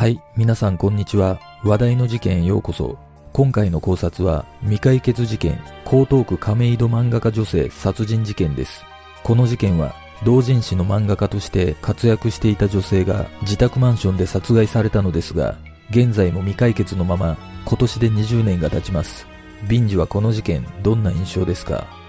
はい、皆さんこんにちは。話題の事件へようこそ。今回の考察は、未解決事件、江東区亀戸漫画家女性殺人事件です。この事件は、同人誌の漫画家として活躍していた女性が自宅マンションで殺害されたのですが、現在も未解決のまま、今年で20年が経ちます。ビンジはこの事件、どんな印象ですか？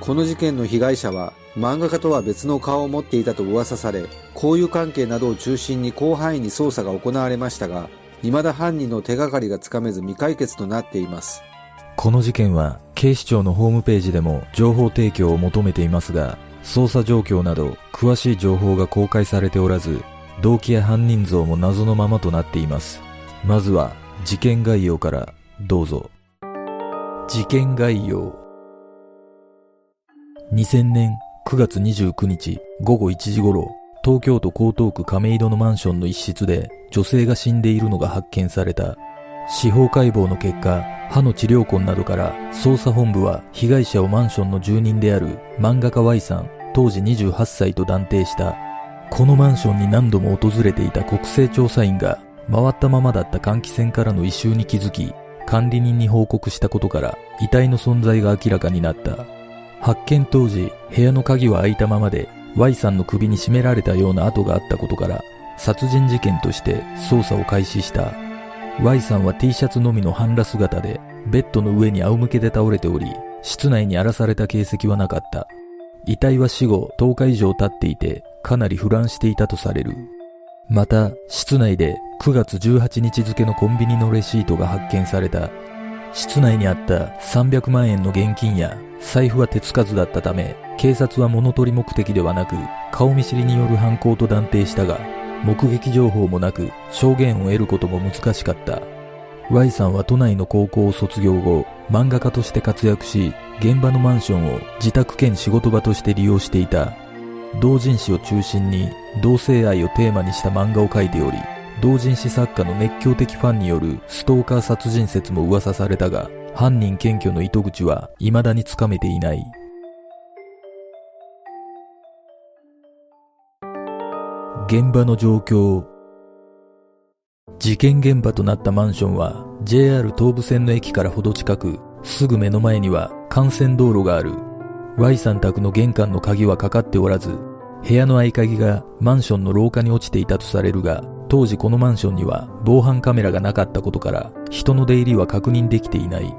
この事件の被害者は漫画家とは別の顔を持っていたと噂され交友関係などを中心に広範囲に捜査が行われましたが未だ犯人の手がかりがつかめず未解決となっています。この事件は警視庁のホームページでも情報提供を求めていますが捜査状況など詳しい情報が公開されておらず動機や犯人像も謎のままとなっています。まずは事件概要からどうぞ。事件概要2000年9月29日午後1時頃、東京都江東区亀戸のマンションの一室で女性が死んでいるのが発見された。司法解剖の結果、歯の治療痕などから捜査本部は被害者をマンションの住人である漫画家 Y さん当時28歳と断定した。このマンションに何度も訪れていた国勢調査員が回ったままだった換気扇からの異臭に気づき、管理人に報告したことから遺体の存在が明らかになった。発見当時、部屋の鍵は開いたままで、Y さんの首に絞められたような跡があったことから、殺人事件として捜査を開始した。Y さんは T シャツのみの半裸姿で、ベッドの上に仰向けで倒れており、室内に荒らされた形跡はなかった。遺体は死後10日以上経っていて、かなり腐乱していたとされる。また、室内で9月18日付のコンビニのレシートが発見された。室内にあった300万円の現金や財布は手つかずだったため、警察は物取り目的ではなく、顔見知りによる犯行と断定したが、目撃情報もなく、証言を得ることも難しかった。Y さんは都内の高校を卒業後、漫画家として活躍し、現場のマンションを自宅兼仕事場として利用していた。同人誌を中心に同性愛をテーマにした漫画を描いており、同人誌作家の熱狂的ファンによるストーカー殺人説も噂されたが、犯人検挙の糸口は未だにつかめていない。現場の状況事件現場となったマンションは JR 東武線の駅からほど近く、すぐ目の前には幹線道路がある。Y さん宅の玄関の鍵はかかっておらず、部屋の合鍵がマンションの廊下に落ちていたとされるが、当時このマンションには防犯カメラがなかったことから人の出入りは確認できていない。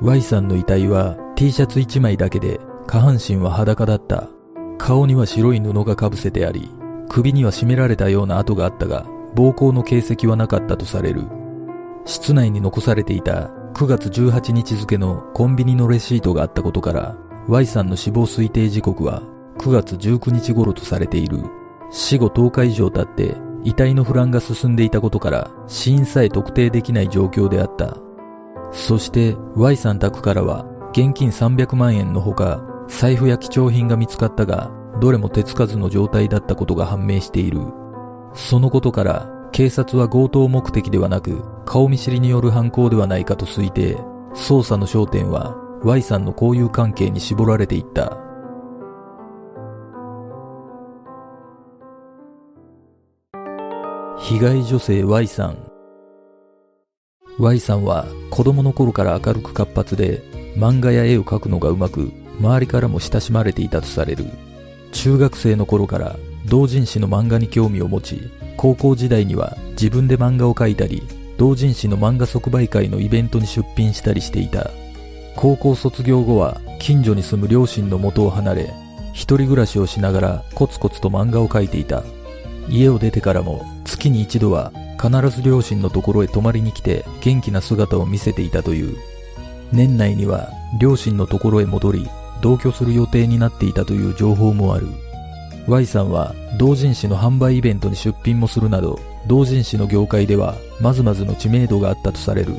Y さんの遺体は T シャツ1枚だけで下半身は裸だった。顔には白い布がかぶせてあり、首には絞められたような跡があったが、暴行の形跡はなかったとされる。室内に残されていた9月18日付のコンビニのレシートがあったことから、Y さんの死亡推定時刻は9月19日頃とされている。死後10日以上経って遺体の腐乱が進んでいたことから死因さえ特定できない状況であった。そして Y さん宅からは現金300万円のほか財布や貴重品が見つかったがどれも手つかずの状態だったことが判明している。そのことから警察は強盗目的ではなく顔見知りによる犯行ではないかと推定。捜査の焦点は Y さんの交友関係に絞られていった。被害女性 Y さん。Y さんは子供の頃から明るく活発で漫画や絵を描くのがうまく周りからも親しまれていたとされる。中学生の頃から同人誌の漫画に興味を持ち高校時代には自分で漫画を描いたり同人誌の漫画即売会のイベントに出品したりしていた。高校卒業後は近所に住む両親の元を離れ一人暮らしをしながらコツコツと漫画を描いていた。家を出てからも月に一度は必ず両親のところへ泊まりに来て元気な姿を見せていたという。年内には両親のところへ戻り同居する予定になっていたという情報もある。Y さんは同人誌の販売イベントに出品もするなど同人誌の業界ではまずまずの知名度があったとされる。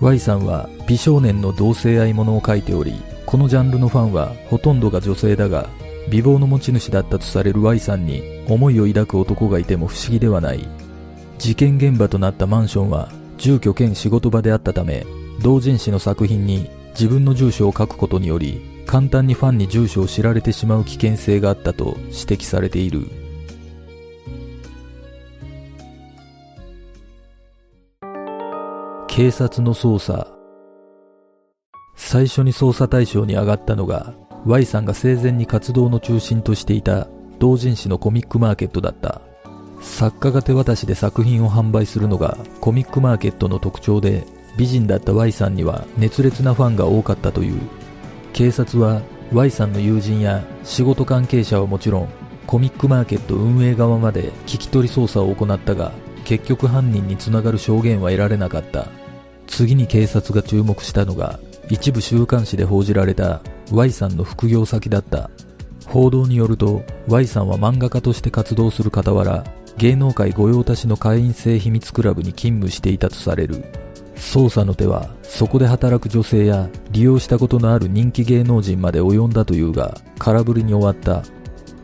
Y さんは美少年の同性愛ものを書いておりこのジャンルのファンはほとんどが女性だが美貌の持ち主だったとされる Y さんに思いを抱く男がいても不思議ではない事件現場となったマンションは住居兼仕事場であったため同人誌の作品に自分の住所を書くことにより簡単にファンに住所を知られてしまう危険性があったと指摘されている警察の捜査。最初に捜査対象に上がったのが、Y さんが生前に活動の中心としていた同人誌のコミックマーケットだった。作家が手渡しで作品を販売するのがコミックマーケットの特徴で、美人だった Y さんには熱烈なファンが多かったという。警察は Y さんの友人や仕事関係者はもちろん、コミックマーケット運営側まで聞き取り捜査を行ったが、結局犯人につながる証言は得られなかった。次に警察が注目したのが、一部週刊誌で報じられた Y さんの副業先だった。報道によると Y さんは漫画家として活動する傍ら芸能界御用達の会員制秘密クラブに勤務していたとされる。捜査の手はそこで働く女性や利用したことのある人気芸能人まで及んだというが空振りに終わった。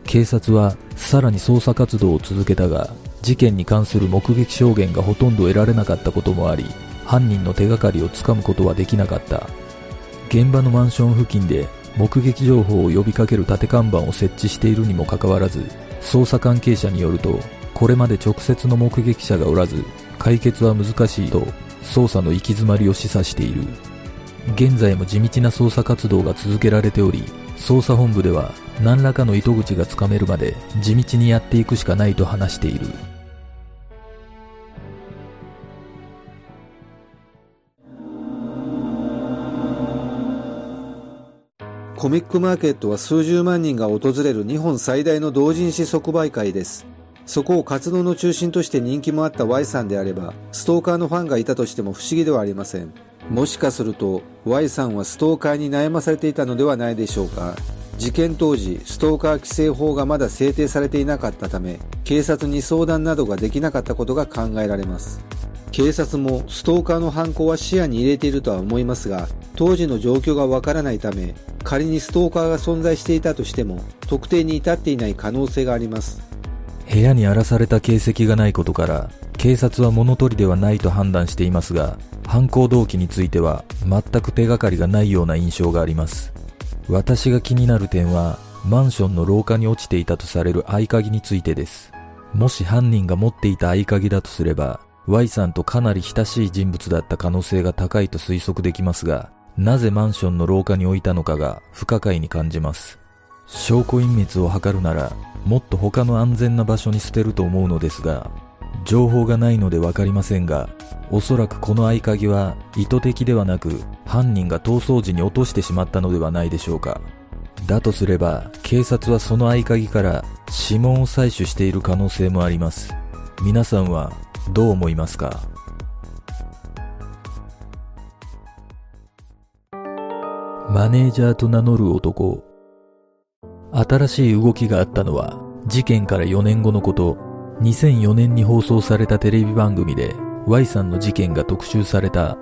警察はさらに捜査活動を続けたが事件に関する目撃証言がほとんど得られなかったこともあり犯人の手がかりをつかむことはできなかった。現場のマンション付近で目撃情報を呼びかける立て看板を設置しているにもかかわらず捜査関係者によるとこれまで直接の目撃者がおらず解決は難しいと捜査の行き詰まりを示唆している。現在も地道な捜査活動が続けられており捜査本部では何らかの糸口がつかめるまで地道にやっていくしかないと話している。コミックマーケットは数十万人が訪れる日本最大の同人誌即売会です。そこを活動の中心として人気もあった Y さんであれば、ストーカーのファンがいたとしても不思議ではありません。もしかすると、Y さんはストーカーに悩まされていたのではないでしょうか。事件当時、ストーカー規制法がまだ制定されていなかったため、警察に相談などができなかったことが考えられます。警察もストーカーの犯行は視野に入れているとは思いますが、当時の状況がわからないため、仮にストーカーが存在していたとしても、特定に至っていない可能性があります。部屋に荒らされた形跡がないことから、警察は物取りではないと判断していますが、犯行動機については全く手がかりがないような印象があります。私が気になる点は、マンションの廊下に落ちていたとされる合鍵についてです。もし犯人が持っていた合鍵だとすれば、Y さんとかなり親しい人物だった可能性が高いと推測できますが、なぜマンションの廊下に置いたのかが不可解に感じます。証拠隠滅を図るなら、もっと他の安全な場所に捨てると思うのですが、情報がないのでわかりませんが、おそらくこの合鍵は意図的ではなく、犯人が逃走時に落としてしまったのではないでしょうか。だとすれば、警察はその合鍵から指紋を採取している可能性もあります。皆さんはどう思いますか？マネージャーと名乗る男新しい動きがあったのは事件から4年後のこと2004年に放送されたテレビ番組で Y さんの事件が特集された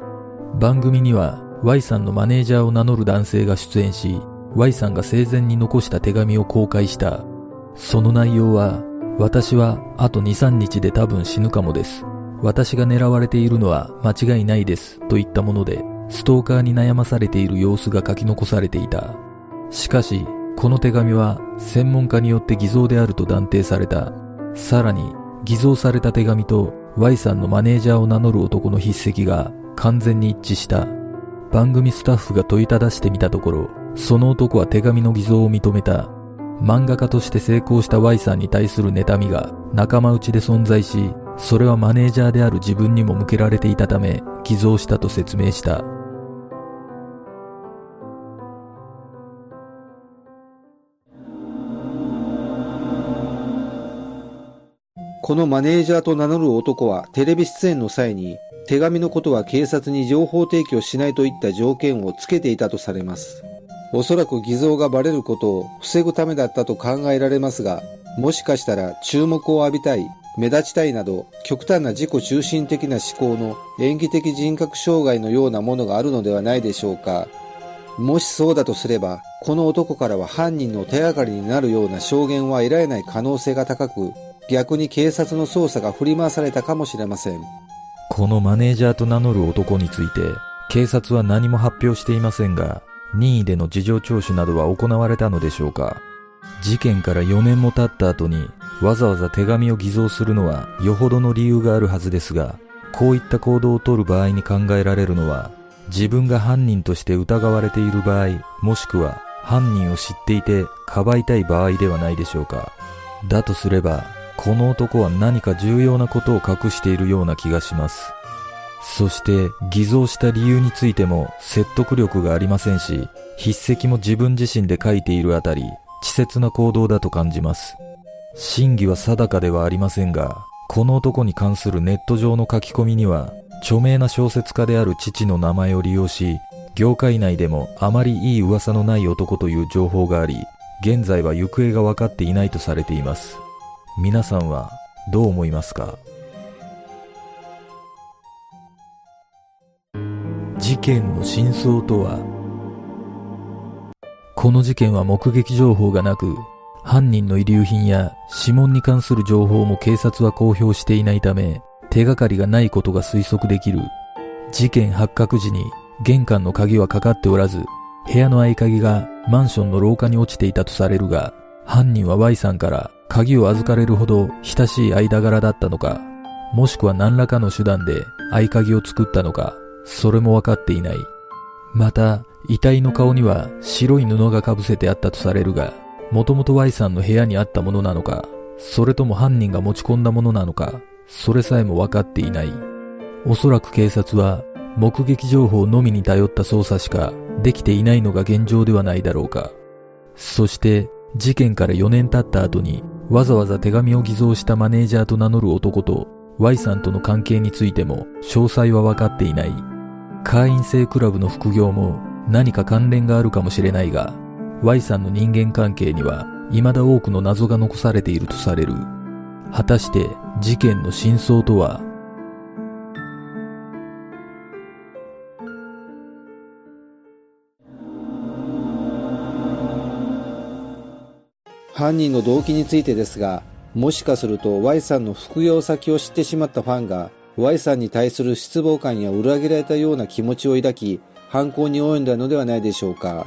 番組には Y さんのマネージャーを名乗る男性が出演し Y さんが生前に残した手紙を公開したその内容は私はあと2、3日で多分死ぬかもです。私が狙われているのは間違いないです。といったもので、ストーカーに悩まされている様子が書き残されていた。しかし、この手紙は専門家によって偽造であると断定された。さらに、偽造された手紙と Y さんのマネージャーを名乗る男の筆跡が完全に一致した。番組スタッフが問いただしてみたところ、その男は手紙の偽造を認めた。漫画家として成功した Y さんに対する妬みが仲間内で存在し、それはマネージャーである自分にも向けられていたため、偽造したと説明した。このマネージャーと名乗る男はテレビ出演の際に手紙のことは警察に情報提供しないといった条件をつけていたとされます。おそらく偽造がバレることを防ぐためだったと考えられますが、もしかしたら注目を浴びたい、目立ちたいなど極端な自己中心的な思考の演技的人格障害のようなものがあるのではないでしょうか。もしそうだとすれば、この男からは犯人の手がかりになるような証言は得られない可能性が高く、逆に警察の捜査が振り回されたかもしれません。このマネージャーと名乗る男について、警察は何も発表していませんが、任意での事情聴取などは行われたのでしょうか事件から4年も経った後にわざわざ手紙を偽造するのはよほどの理由があるはずですが、こういった行動をとる場合に考えられるのは、自分が犯人として疑われている場合、もしくは犯人を知っていてかばいたい場合ではないでしょうか。だとすれば、この男は何か重要なことを隠しているような気がします。そして偽造した理由についても説得力がありませんし、筆跡も自分自身で書いているあたり、稚拙な行動だと感じます。真偽は定かではありませんが、この男に関するネット上の書き込みには、著名な小説家である父の名前を利用し、業界内でもあまりいい噂のない男という情報があり、現在は行方が分かっていないとされています。皆さんはどう思いますか？事件の真相とは？この事件は目撃情報がなく、犯人の遺留品や指紋に関する情報も警察は公表していないため、手がかりがないことが推測できる。事件発覚時に玄関の鍵はかかっておらず、部屋の合鍵がマンションの廊下に落ちていたとされるが、犯人は Y さんから鍵を預かれるほど親しい間柄だったのか、もしくは何らかの手段で合鍵を作ったのか、それもわかっていない。また、遺体の顔には白い布が被せてあったとされるが、もともと Y さんの部屋にあったものなのか、それとも犯人が持ち込んだものなのか、それさえも分かっていない。おそらく警察は、目撃情報のみに頼った捜査しかできていないのが現状ではないだろうか。そして、事件から4年経った後に、わざわざ手紙を偽造したマネージャーと名乗る男と Y さんとの関係についても詳細は分かっていない。会員制クラブの副業も何か関連があるかもしれないが、Y さんの人間関係には未だ多くの謎が残されているとされる。果たして事件の真相とは犯人の動機についてですが、もしかすると Y さんの副業先を知ってしまったファンが Y さんに対する失望感や裏切られたような気持ちを抱き、犯行に及んだのではないでしょうか。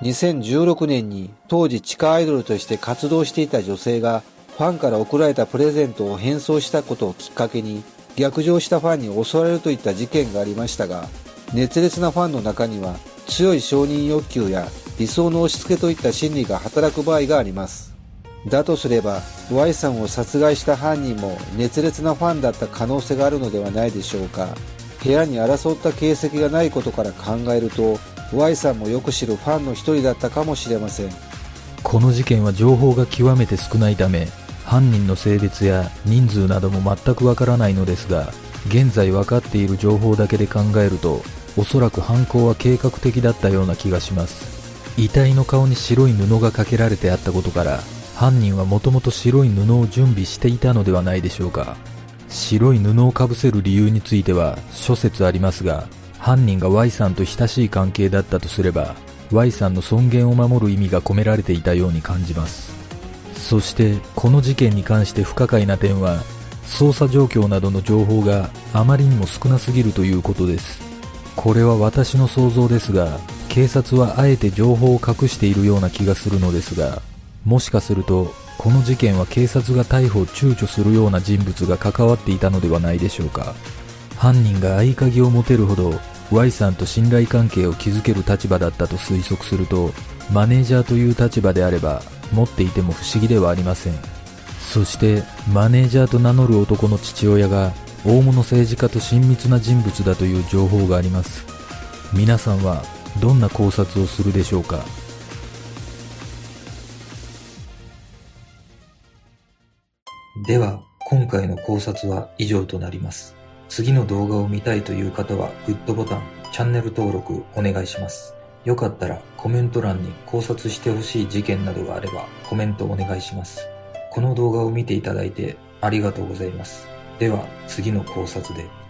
2016年に当時地下アイドルとして活動していた女性がファンから贈られたプレゼントを変装したことをきっかけに逆上したファンに襲われるといった事件がありましたが熱烈なファンの中には強い承認欲求や理想の押し付けといった心理が働く場合があります。だとすれば Y さんを殺害した犯人も熱烈なファンだった可能性があるのではないでしょうか。部屋に争った形跡がないことから考えると Y さんもよく知るファンの一人だったかもしれません。この事件は情報が極めて少ないため犯人の性別や人数なども全くわからないのですが現在分かっている情報だけで考えるとおそらく犯行は計画的だったような気がします。遺体の顔に白い布がかけられてあったことから犯人はもともと白い布を準備していたのではないでしょうか。白い布をかぶせる理由については諸説ありますが犯人が Y さんと親しい関係だったとすれば Y さんの尊厳を守る意味が込められていたように感じます。そしてこの事件に関して不可解な点は捜査状況などの情報があまりにも少なすぎるということです。これは私の想像ですが警察はあえて情報を隠しているような気がするのですがもしかするとこの事件は警察が逮捕を躊躇するような人物が関わっていたのではないでしょうか。犯人が合鍵を持てるほど Y さんと信頼関係を築ける立場だったと推測するとマネージャーという立場であれば持っていても不思議ではありません。そしてマネージャーと名乗る男の父親が大物政治家と親密な人物だという情報があります。皆さんはどんな考察をするでしょうか？では今回の考察は以上となります次の動画を見たいという方はグッドボタン、チャンネル登録お願いします。よかったらコメント欄に考察してほしい事件などがあればコメントお願いします。この動画を見ていただいてありがとうございます。では次の考察で。